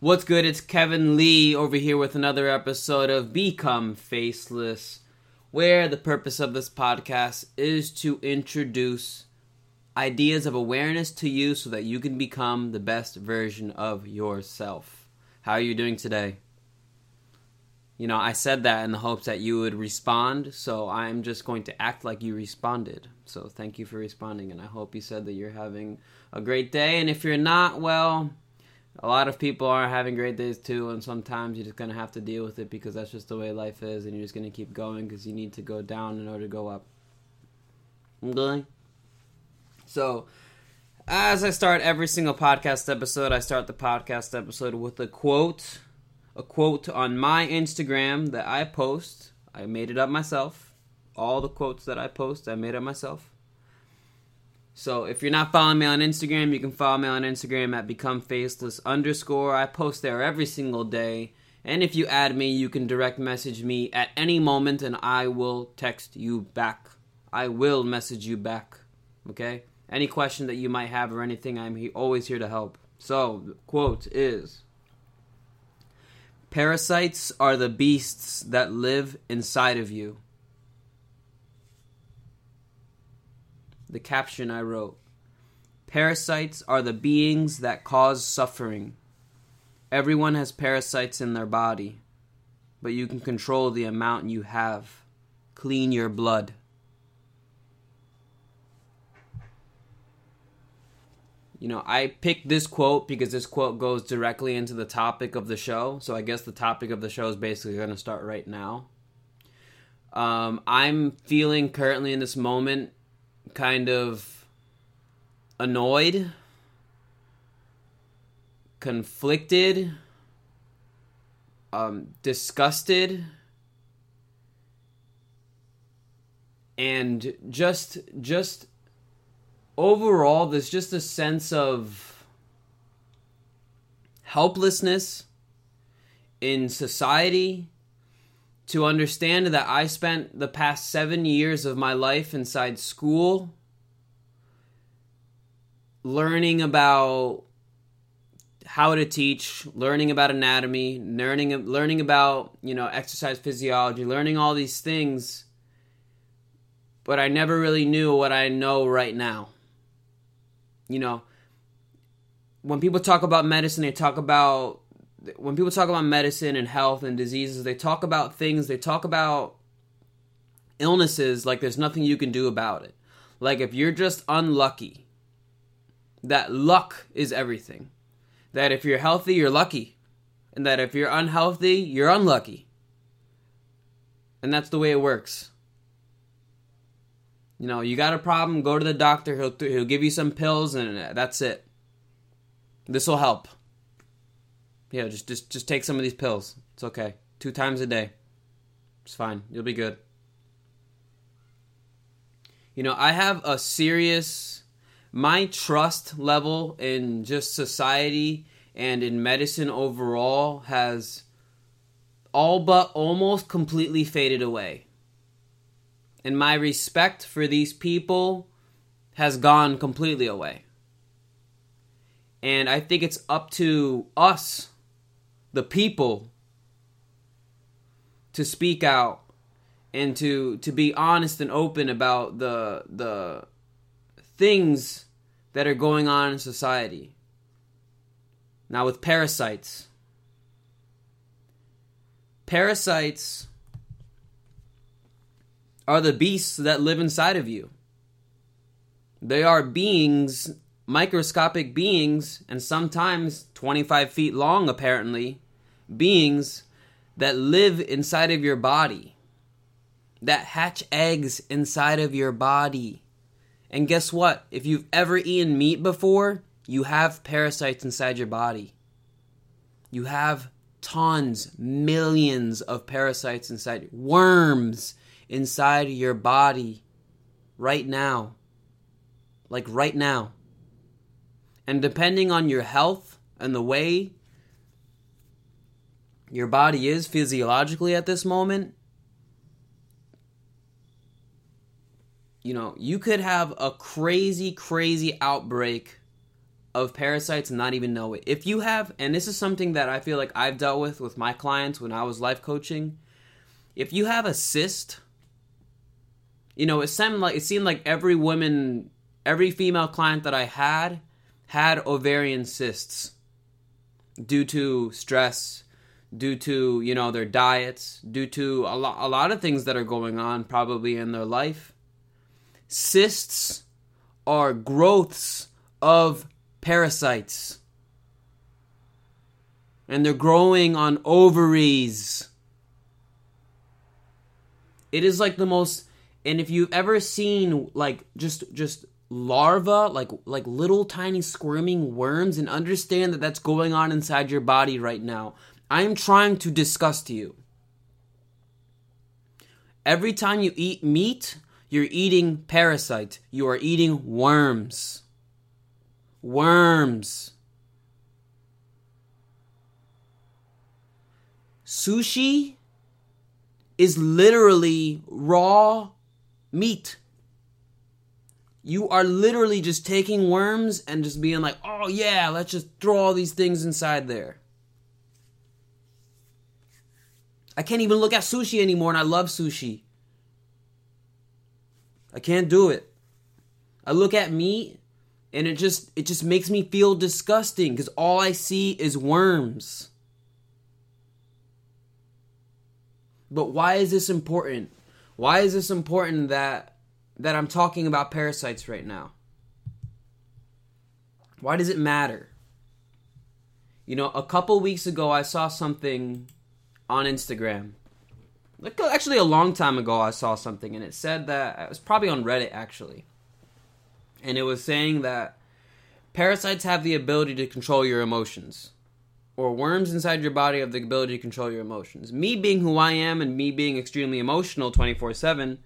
What's good? It's Kevin Lee over here with another episode of Become Faceless, where the purpose of this podcast is to introduce ideas of awareness to you so that you can become the best version of yourself. How are you doing today? You know, I said that in the hopes that you would respond, so I'm just going to act like you responded. So thank you for responding, and I hope you said that you're having a great day. And if you're not, well, a lot of people are having great days too, and sometimes you're just gonna have to deal with it because that's just the way life is, and you're just gonna keep going because you need to go down in order to go up. Okay? So, as I start every single podcast episode, I start the podcast episode with a quote a quote on my Instagram that I post. I made it up myself. All the quotes that I post, I made up myself. So if you're not following me on Instagram, you can follow me on Instagram at become faceless underscore. I post there every single day. And if you add me, you can direct message me at any moment and I will text you back. I will message you back. Okay? Any question that you might have or anything, I'm he- always here to help. So, quote is Parasites are the beasts that live inside of you. The caption I wrote Parasites are the beings that cause suffering. Everyone has parasites in their body, but you can control the amount you have. Clean your blood. you know, I picked this quote because this quote goes directly into the topic of the show. So I guess the topic of the show is basically going to start right now. Um, I'm feeling currently in this moment kind of annoyed, conflicted, um, disgusted, and just just overall, there's just a sense of helplessness in society to understand that I spent the past seven years of my life inside school learning about how to teach, learning about anatomy, learning learning about, you know, exercise physiology, learning all these things, but I never really knew what I know right now. You know, when people talk about medicine, they talk about when people talk about medicine and health and diseases, they talk about things, they talk about illnesses like there's nothing you can do about it. Like if you're just unlucky, that luck is everything. That if you're healthy, you're lucky. And that if you're unhealthy, you're unlucky. And that's the way it works. You know, you got a problem, go to the doctor. He'll he'll give you some pills, and uh, that's it. This will help. Yeah, just just just take some of these pills. It's okay. Two times a day. It's fine. You'll be good. You know, I have a serious my trust level in just society and in medicine overall has all but almost completely faded away and my respect for these people has gone completely away. And I think it's up to us, the people, to speak out and to to be honest and open about the the things that are going on in society. Now with parasites. Parasites are the beasts that live inside of you. They are beings, microscopic beings, and sometimes 25 feet long, apparently, beings that live inside of your body, that hatch eggs inside of your body. And guess what? If you've ever eaten meat before, you have parasites inside your body. You have tons, millions of parasites inside, worms inside your body right now. Like right now. And depending on your health and the way your body is physiologically at this moment, you know, you could have a crazy, crazy outbreak of parasites and not even know it. If you have, and this is something that I feel like I've dealt with with my clients when I was life coaching, if you have a cyst, you know, it seemed like it seemed like every woman, every female client that I had had ovarian cysts due to stress, due to, you know, their diets, due to a lot a lot of things that are going on probably in their life. Cysts are growths of parasites. And they're growing on ovaries. It is like the most and if you've ever seen like just just larva like like little tiny squirming worms and understand that that's going on inside your body right now i am trying to discuss to you every time you eat meat you're eating parasite you are eating worms worms sushi is literally raw meat. You are literally just taking worms and just being like, oh yeah, let's just throw all these things inside there. I can't even look at sushi anymore, and I love sushi. I can't do it. I look at meat and it just it just makes me feel disgusting because all I see is worms. But why is this important? Why is this important that that I'm talking about parasites right now? Why does it matter? You know, a couple weeks ago I saw something on Instagram. Like uh, actually a long time ago I saw something and it said that it was probably on Reddit actually. And it was saying that parasites have the ability to control your emotions or worms inside your body have the ability to control your emotions. Me being who I am and me being extremely emotional 24 7,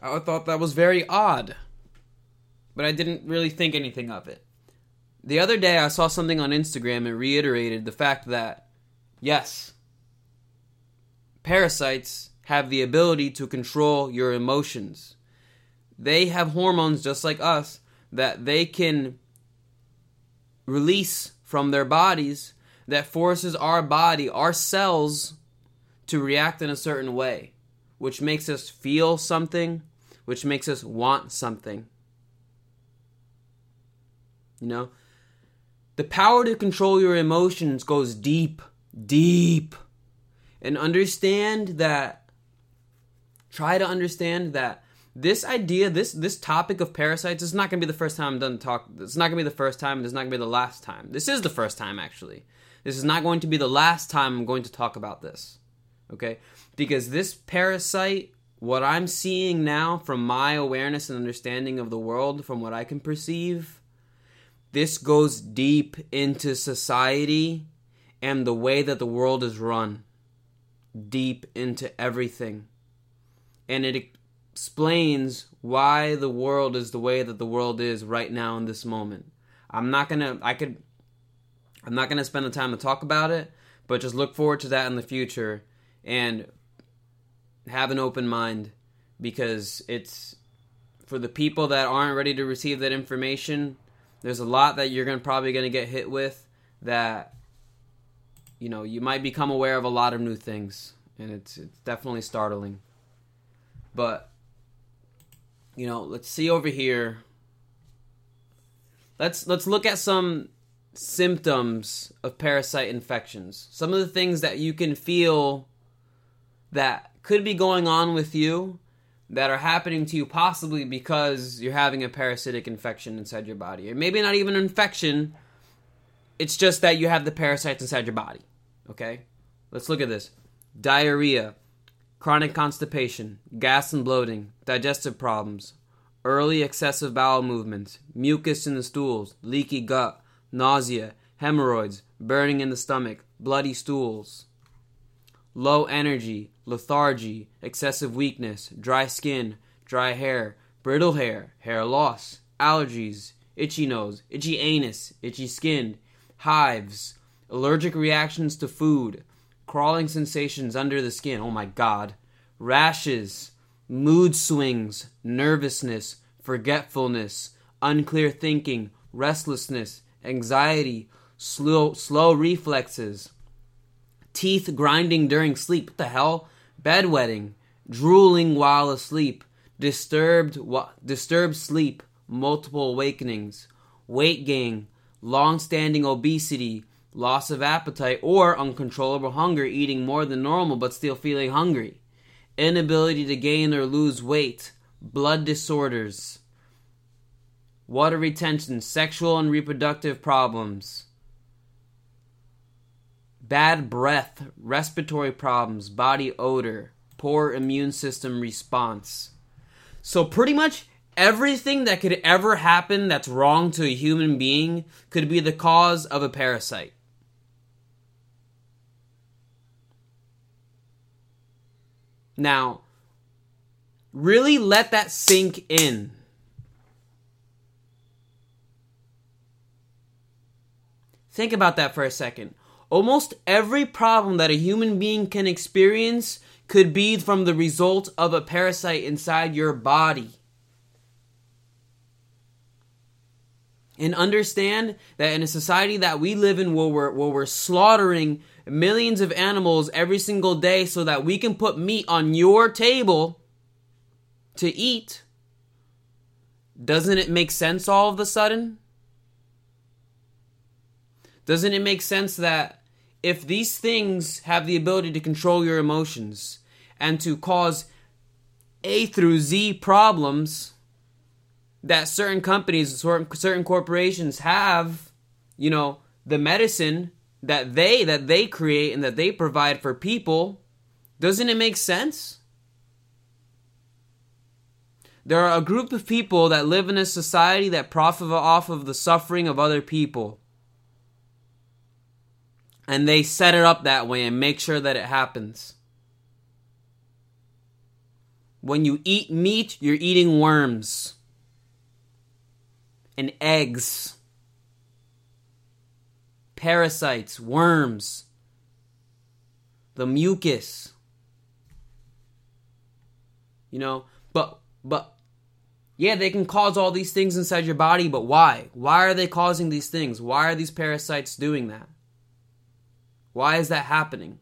I thought that was very odd. But I didn't really think anything of it. The other day, I saw something on Instagram and reiterated the fact that, yes, parasites have the ability to control your emotions. They have hormones just like us that they can release from their bodies that forces our body, our cells, to react in a certain way, which makes us feel something, which makes us want something. You know? The power to control your emotions goes deep, deep. And understand that, try to understand that this idea, this this topic of parasites is not going to be the first time I'm done talk. It's not going to be the first time. And it's not going to be the last time. This is the first time actually. This is not going to be the last time I'm going to talk about this. Okay? Because this parasite, what I'm seeing now from my awareness and understanding of the world, from what I can perceive, this goes deep into society and the way that the world is run. Deep into everything. And it explains why the world is the way that the world is right now in this moment. I'm not gonna, I could, I'm not gonna spend the time to talk about it, but just look forward to that in the future and have an open mind because it's for the people that aren't ready to receive that information. There's a lot that you're gonna probably gonna get hit with that you know you might become aware of a lot of new things, and it's it's definitely startling. But you know, let's see over here. Let's let's look at some symptoms of parasite infections. Some of the things that you can feel that could be going on with you that are happening to you possibly because you're having a parasitic infection inside your body. Or maybe not even an infection. It's just that you have the parasites inside your body. Okay? Let's look at this. Diarrhea, chronic constipation, gas and bloating, digestive problems, early excessive bowel movements, mucus in the stools, leaky gut, nausea, hemorrhoids, burning in the stomach, bloody stools, low energy, lethargy, excessive weakness, dry skin, dry hair, brittle hair, hair loss, allergies, itchy nose, itchy anus, itchy skin, hives, allergic reactions to food, crawling sensations under the skin, oh my god, rashes, mood swings, nervousness, forgetfulness, unclear thinking, restlessness, anxiety, slow, slow reflexes, teeth grinding during sleep. What the hell? Bedwetting, drooling while asleep, disturbed, disturbed sleep, multiple awakenings, weight gain, long standing obesity, loss of appetite, or uncontrollable hunger, eating more than normal but still feeling hungry, inability to gain or lose weight, blood disorders, water retention, sexual and reproductive problems, bad breath, respiratory problems, body odor, poor immune system response. So, pretty much everything that could ever happen that's wrong to a human being could be the cause of a parasite. Now, really let that sink in. Think about that for a second. Almost every problem that a human being can experience could be from the result of a parasite inside your body. And understand that in a society that we live in where we're, where we're slaughtering millions of animals every single day so that we can put meat on your table to eat, doesn't it make sense all of a sudden? Doesn't it make sense that if these things have the ability to control your emotions and to cause A through Z problems that certain companies, certain, corporations have, you know, the medicine that they that they create and that they provide for people, doesn't it make sense? There are a group of people that live in a society that profit off of the suffering of other people. And they set it up that way and make sure that it happens. When you eat meat, you're eating worms and eggs parasites, worms, the mucus. You know, but but yeah, they can cause all these things inside your body, but why? Why are they causing these things? Why are these parasites doing that? Why is that happening?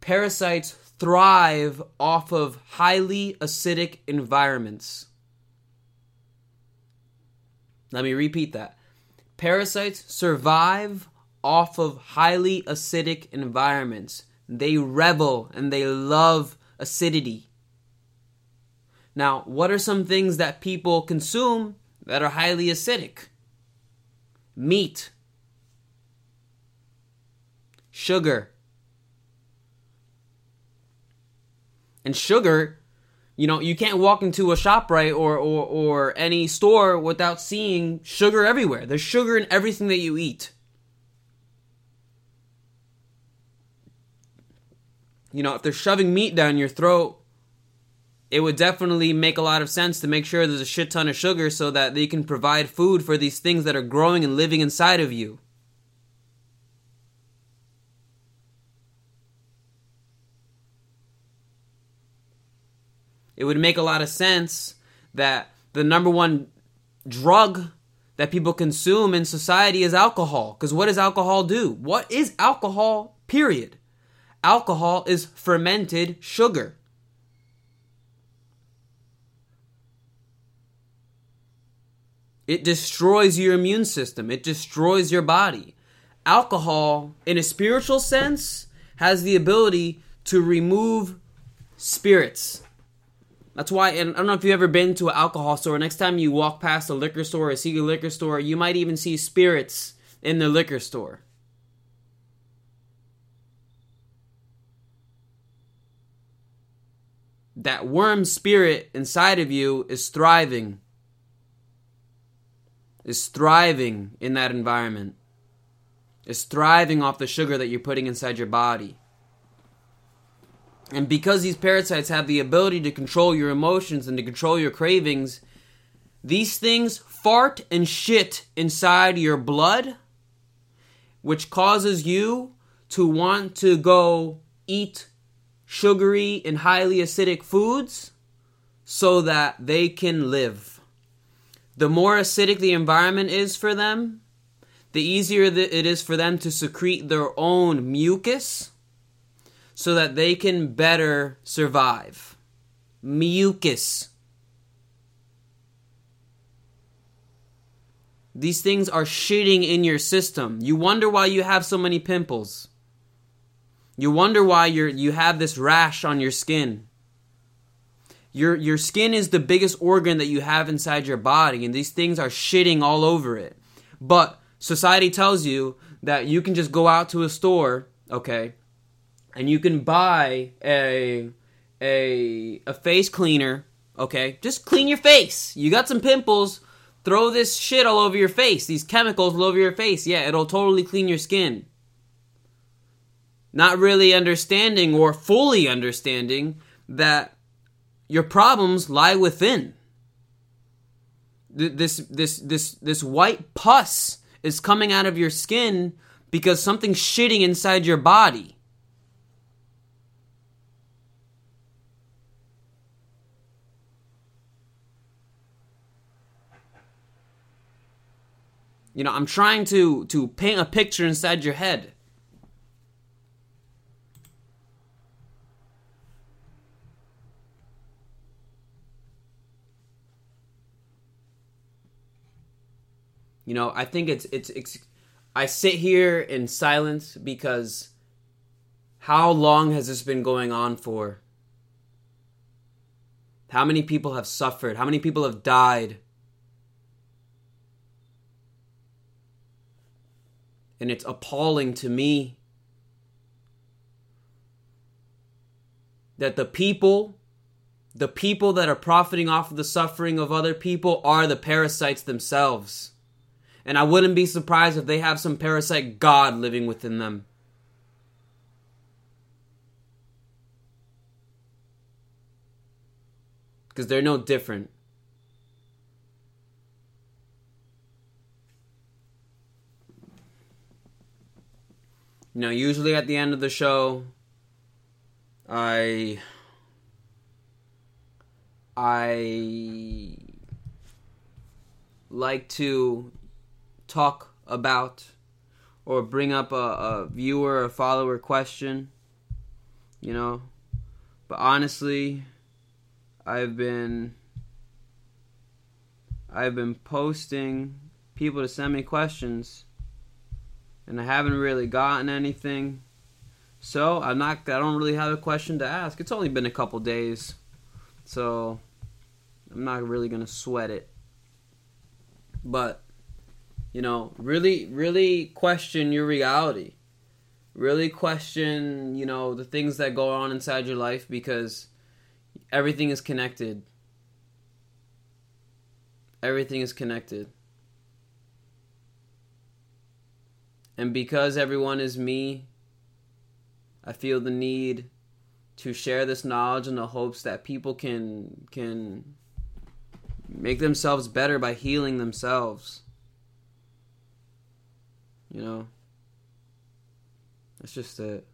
Parasites thrive off of highly acidic environments. Let me repeat that. Parasites survive off of highly acidic environments. They revel and they love acidity. Now, what are some things that people consume that are highly acidic? Meat, sugar. And sugar you know, you can't walk into a shop right or, or, or any store without seeing sugar everywhere. There's sugar in everything that you eat. You know, if they're shoving meat down your throat, it would definitely make a lot of sense to make sure there's a shit ton of sugar so that they can provide food for these things that are growing and living inside of you. It would make a lot of sense that the number one drug that people consume in society is alcohol. Because what does alcohol do? What is alcohol, period? Alcohol is fermented sugar. It destroys your immune system, it destroys your body. Alcohol, in a spiritual sense, has the ability to remove spirits that's why, and I don't know if you've ever been to an alcohol store. Next time you walk past a liquor store or see a liquor store, you might even see spirits in the liquor store. That worm spirit inside of you is thriving, is thriving in that environment, is thriving off the sugar that you're putting inside your body. And because these parasites have the ability to control your emotions and to control your cravings, these things fart and shit inside your blood, which causes you to want to go eat sugary and highly acidic foods so that they can live. the more acidic the environment is for them, the easier it is for them to secrete their own mucus so that they can better survive. Mucus. These things are shitting in your system. You wonder why you have so many pimples. You wonder why you're you have this rash on your skin. Your your skin is the biggest organ that you have inside your body and these things are shitting all over it. But society tells you that you can just go out to a store, okay? And you can buy a a a face cleaner, okay? Just clean your face. You got some pimples, throw this shit all over your face, these chemicals all over your face. Yeah, it'll totally clean your skin not really understanding or fully understanding that your problems lie within. This this this this white pus is coming out of your skin because something's shitting inside your body. You know, I'm trying to to paint a picture inside your head. You know, I think it's it's, it's I sit here in silence because how long has this been going on for? How many people have suffered? How many people have died? And it's appalling to me that the people the people that are profiting off of the suffering of other people are the parasites themselves. And I wouldn't be surprised if they have some parasite god living within them. Because they're no different. You know, usually at the end of the show, I. I like to talk about or bring up a, a viewer or follower question, you know. But honestly, I've been I've been posting people to send me questions and I haven't really gotten anything. So, I'm not I don't really have a question to ask. It's only been a couple days. So, I'm not really to sweat it. But you know, really, really question your reality. Really question, you know, the things that go on inside your life because everything is connected. Everything is connected. And because everyone is me, I feel the need to share this knowledge in the hopes that people can can make themselves better by healing themselves. You know, that's just it.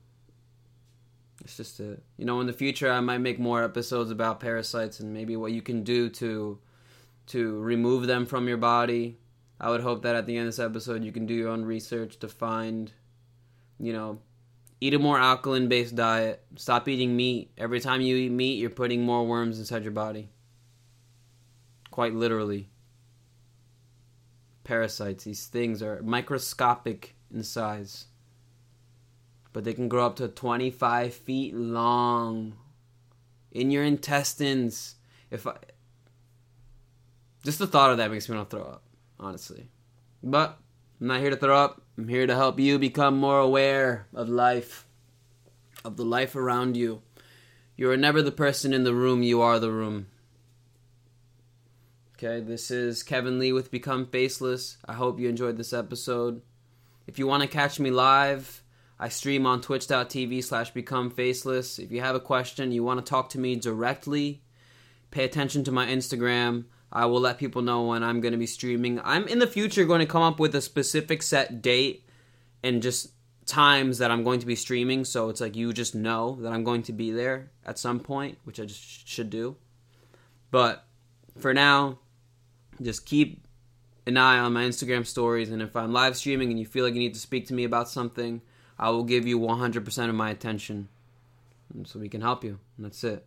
It's just it. You know, in the future, I might make more episodes about parasites and maybe what you can do to to remove them from your body. I would hope that at the end of this episode, you can do your own research to find, you know, eat a more alkaline based diet. Stop eating meat. Every time you eat meat, you're putting more worms inside your body. Quite literally parasites. These things are microscopic in size, but they can grow up to 25 feet long in your intestines. If I, just the thought of that makes me want to throw up, honestly. But I'm not here to throw up. I'm here to help you become more aware of life, of the life around you. You are never the person in the room, you are the room. Okay, this is Kevin Lee with Become Faceless. I hope you enjoyed this episode. If you want to catch me live, I stream on twitch.tv slash become faceless. If you have a question, you want to talk to me directly, pay attention to my Instagram. I will let people know when I'm going to be streaming. I'm in the future going to come up with a specific set date and just times that I'm going to be streaming. So it's like you just know that I'm going to be there at some point, which I just should do. But for now, just keep an eye on my Instagram stories. And if I'm live streaming and you feel like you need to speak to me about something, I will give you 100% of my attention so we can help you. And that's it.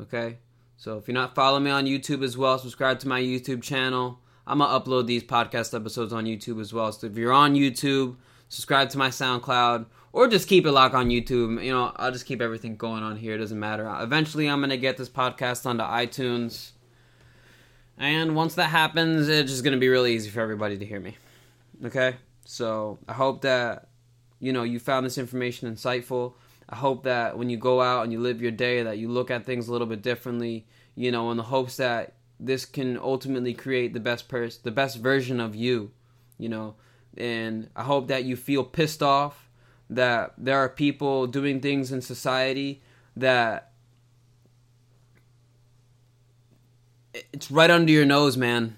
Okay? So if you're not following me on YouTube as well, subscribe to my YouTube channel. I'm to upload these podcast episodes on YouTube as well. So if you're on YouTube, subscribe to my SoundCloud or just keep it locked on YouTube. You know, I'll just keep everything going on here. It doesn't matter. Eventually, I'm to get this podcast onto iTunes. And once that happens, it's just to be really easy for everybody to hear me. Okay? So I hope that, you know, you found this information insightful. I hope that when you go out and you live your day, that you look at things a little bit differently, you know, in the hopes that this can ultimately create the best person, the best version of you, you know. And I hope that you feel pissed off that there are people doing things in society that it's right under your nose, man.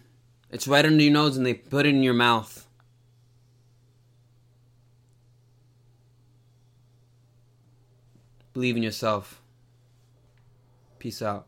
It's right under your nose and they put it in your mouth. Believe in yourself. Peace out.